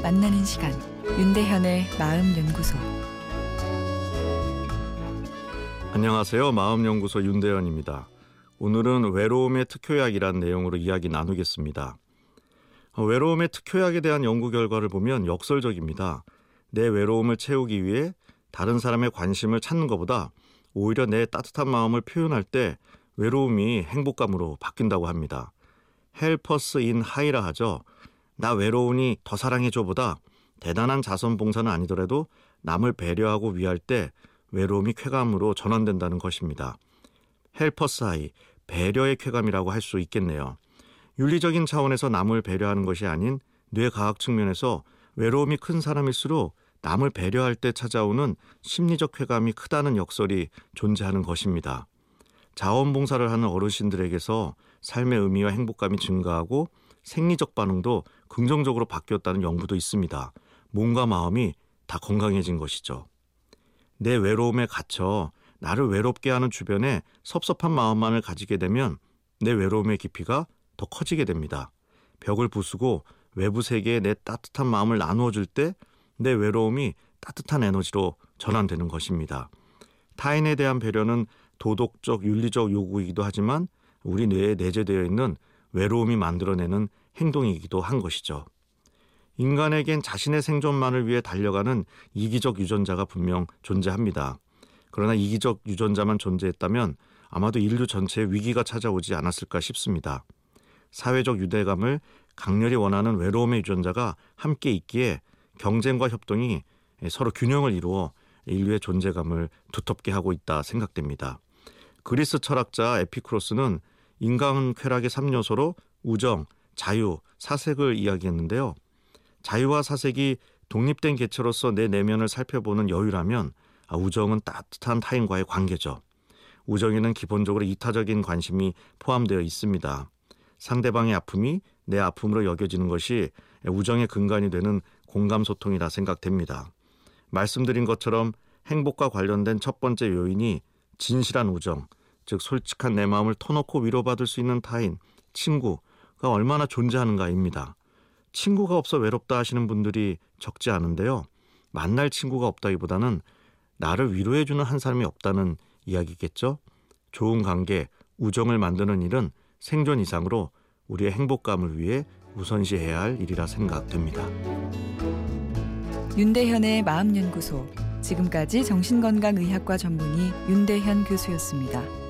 만나는 시간 윤대현의 마음 연구소 안녕하세요. 마음 연구소 윤대현입니다. 오늘은 외로움의 특효약이란 내용으로 이야기 나누겠습니다. 어, 외로움의 특효약에 대한 연구 결과를 보면 역설적입니다. 내 외로움을 채우기 위해 다른 사람의 관심을 찾는 것보다 오히려 내 따뜻한 마음을 표현할 때 외로움이 행복감으로 바뀐다고 합니다. Helper's high라 하죠. 나 외로우니 더 사랑해줘보다 대단한 자선봉사는 아니더라도 남을 배려하고 위할 때 외로움이 쾌감으로 전환된다는 것입니다. Helper's high, 배려의 쾌감이라고 할 수 있겠네요. 윤리적인 차원에서 남을 배려하는 것이 아닌 뇌과학 측면에서 외로움이 큰 사람일수록 남을 배려할 때 찾아오는 심리적 쾌감이 크다는 역설이 존재하는 것입니다. 자원봉사를 하는 어르신들에게서 삶의 의미와 행복감이 증가하고 생리적 반응도 긍정적으로 바뀌었다는 연구도 있습니다. 몸과 마음이 다 건강해진 것이죠. 내 외로움에 갇혀 나를 외롭게 하는 주변에 섭섭한 마음만을 가지게 되면 내 외로움의 깊이가 더 커지게 됩니다. 벽을 부수고 외부 세계에 내 따뜻한 마음을 나누어 줄 때 내 외로움이 따뜻한 에너지로 전환되는 것입니다. 타인에 대한 배려는 도덕적, 윤리적 요구이기도 하지만 우리 뇌에 내재되어 있는 외로움이 만들어내는 행동이기도 한 것이죠. 인간에겐 자신의 생존만을 위해 달려가는 이기적 유전자가 분명 존재합니다. 그러나 이기적 유전자만 존재했다면 아마도 인류 전체에 위기가 찾아오지 않았을까 싶습니다. 사회적 유대감을 강렬히 원하는 외로움의 유전자가 함께 있기에 경쟁과 협동이 서로 균형을 이루어 인류의 존재감을 두텁게 하고 있다 생각됩니다. 그리스 철학자 에피크로스는 인간 쾌락의 3요소로 우정, 자유, 사색을 이야기했는데요. 자유와 사색이 독립된 개체로서 내 내면을 살펴보는 여유라면 아, 우정은 따뜻한 타인과의 관계죠. 우정에는 기본적으로 이타적인 관심이 포함되어 있습니다. 상대방의 아픔이 내 아픔으로 여겨지는 것이 우정의 근간이 되는 공감 소통이라 생각됩니다. 말씀드린 것처럼 행복과 관련된 첫 번째 요인이 진실한 우정, 즉 솔직한 내 마음을 터놓고 위로받을 수 있는 타인, 친구가 얼마나 존재하는가입니다. 친구가 없어 외롭다 하시는 분들이 적지 않은데요. 만날 친구가 없다기보다는 나를 위로해주는 한 사람이 없다는 이야기겠죠. 좋은 관계, 우정을 만드는 일은 생존 이상으로 우리의 행복감을 위해 우선시해야 할 일이라 생각됩니다. 윤대현의 마음연구소 지금까지 정신건강의학과 전문의 윤대현 교수였습니다.